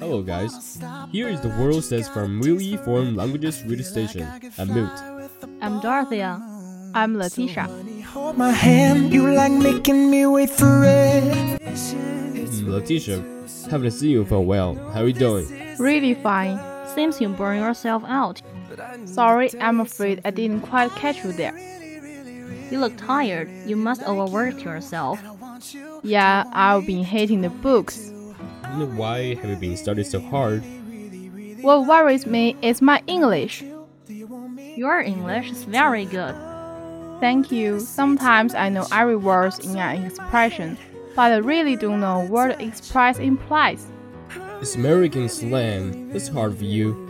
Hello guys, here is the world says from Really Foreign Languages Radio Station. I'm Moot. I'm Dorothea. I'm Letitia. Hold my hand, you like making me wait for it. Mm, Letitia, haven't seen you for a while. How are you doing? Really fine. Seems you burn yourself out. Sorry, I'm afraid I didn't quite catch you there. You look tired. You must overwork yourself. Yeah, I've been hating the books. Why have you been studying so hard? What worries me is my English. Your English is very good. Thank you. Sometimes I know every word in an expression, but I really don't know what the express implies. It's American slang. It's hard for you.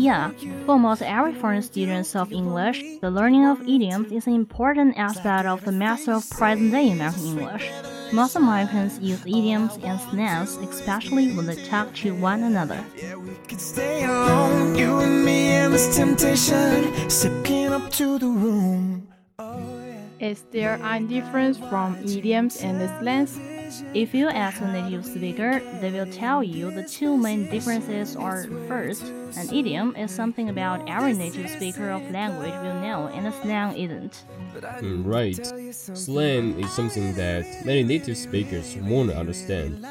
Yeah, for most every foreign student of English, the learning of idioms is an important aspect of the master of present-day American English. Most Americans use idioms and slangs, especially when they talk to one another. Yeah, we Could stay alone, you and me and this temptation, stepping up to the room. Oh, is there any difference from idioms and slangs? If you ask a native speaker, they will tell you the two main differences are first, an idiom is something about every native speaker of language will know, and a slang isn't. Mm, right. Slang is something that many native speakers won't understand.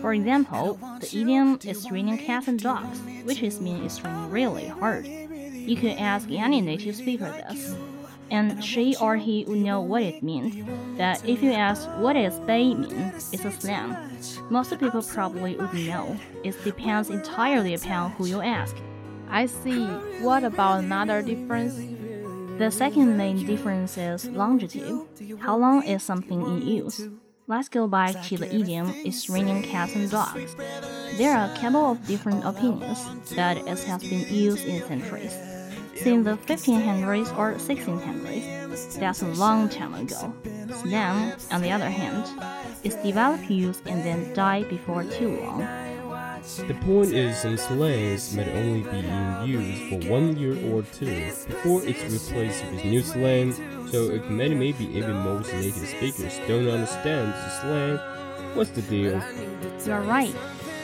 For example, the idiom is raining cats and dogs, which is mean it's raining really hard. You can ask any native speaker this, and she or he would know what it means. But if you ask what does bae mean, it's a slang. Most people probably wouldn't know. It depends entirely upon who you ask. I see. What about another difference? The second main difference is longitude. How long is something in use? Let's go back to the idiom it's raining cats and dogs. There are a couple of different opinions, but it has been used in centuries. Since the 1500s or 1600s, that's a long time ago. Slang, on the other hand, is developed use and then die before too long. The point is some slangs might only be in use for one year or two before it's replaced with new slang, so if many maybe even most native speakers don't understand the slang, what's the deal? You're right.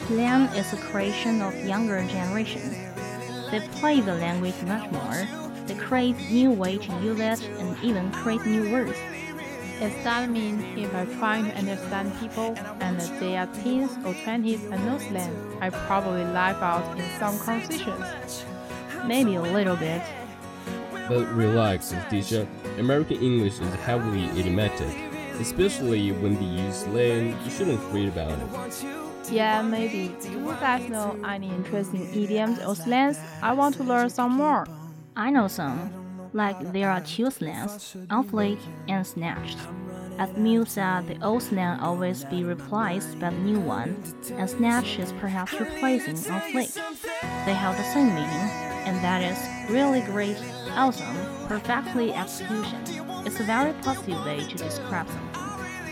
Slang is a creation of younger generation. They play the language much more. They create new way to use it and even create new words. Does that mean if I'm trying to understand people and they are teens or twenties and no slang, I probably laugh out in some conversations? Maybe a little bit. But relax, Letitia. American English is heavily idiomatic. Especially when they use slang, you shouldn't read about it. Yeah, maybe. Do you guys know any interesting idioms or slangs? I want to learn some more. I know some. Like there are two slangs, fleek and snatched. As Mew said, the old slang always be replaced by the new one, and snatch is perhaps replacing fleek. They have the same meaning, and that is really great, awesome, perfectly execution. It's a very positive way to describe something,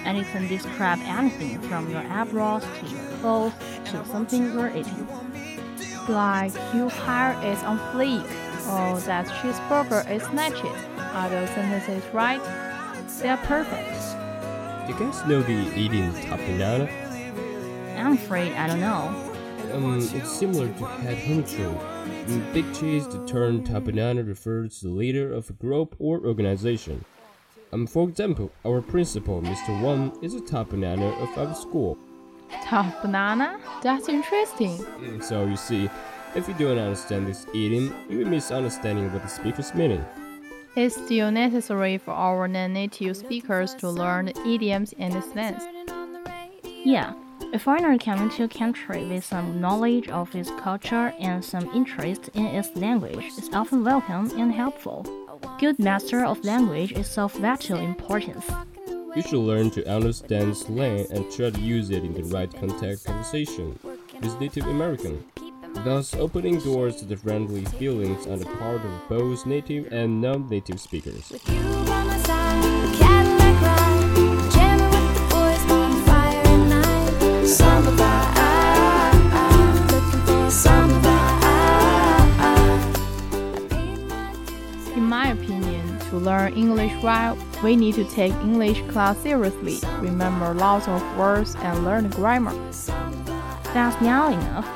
and it can describe anything from your eyebrows to your clothes to something you're eating. Like your hair is on fleek or that cheeseburger is snatched. Are those sentences right? They are perfect. Do you guys know the top banana? I'm afraid I don't know. Um, it's similar to head honcho. In Big Cheese, the term top banana refers to the leader of a group or organization. Um, for example, our principal, Mr. Wang, is a top banana of our school. Top banana? That's interesting. Mm, So you see, if you don't understand this idiom, you will misunderstanding what the speaker's meaning. It's still necessary for our non-native speakers to learn the idioms and the slangs. Yeah, a foreigner coming to a country with some knowledge of its culture and some interest in its language is often welcome and helpful. Good master of language is of vital importance. You should learn to understand slang and try to use it in the right context conversation with Native American, thus opening doors to the friendly feelings on the part of both native and non-native speakers. In my opinion, to learn English well, we need to take English class seriously, remember lots of words, and learn grammar. That's not enough.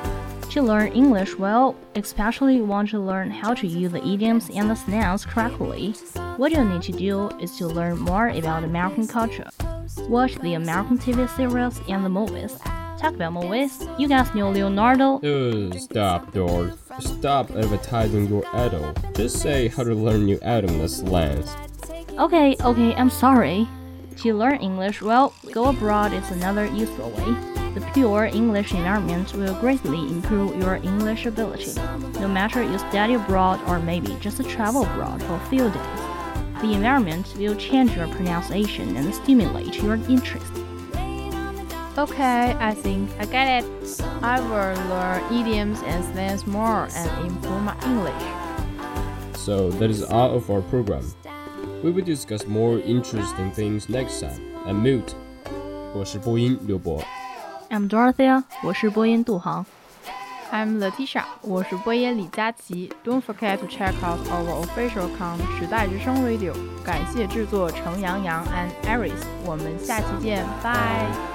To learn English well, especially want to learn how to use the idioms and the slangs correctly, what you need to do is to learn more about American culture. Watch the American TV series and the movies. Talk about movies. You guys know Leonardo. Uh, stop, Dorf. Stop advertising your idol. Just say how to learn new and slangs. Okay, okay, I'm sorry. To learn English well, go abroad is another useful way. The pure English environment will greatly improve your English ability. No matter you study abroad or maybe just travel abroad for a few days, the environment will change your pronunciation and stimulate your interest. Okay, I think I get it. I will learn idioms and slangs more and improve my English. So that is all of our program. We will discuss more interesting things next time. I'm Mute. 我是播音刘博。 I'm Dorothea，我是播音杜航。 I'm Letitia，我是播音李佳琦。Don't forget to check out our official account 时代之声 Radio。感谢制作程阳阳 and Aris。我们下期见，拜。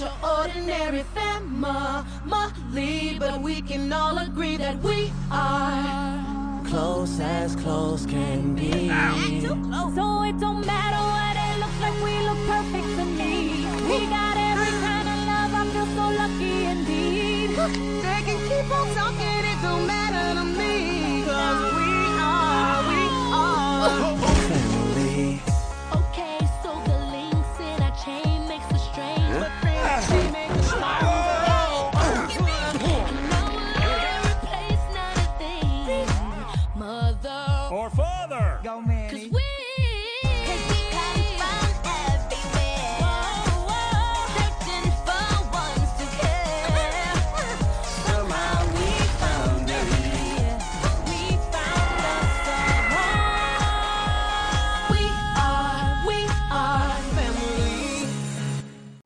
not ordinary family, but we can all agree that we are close as close can be. Too close.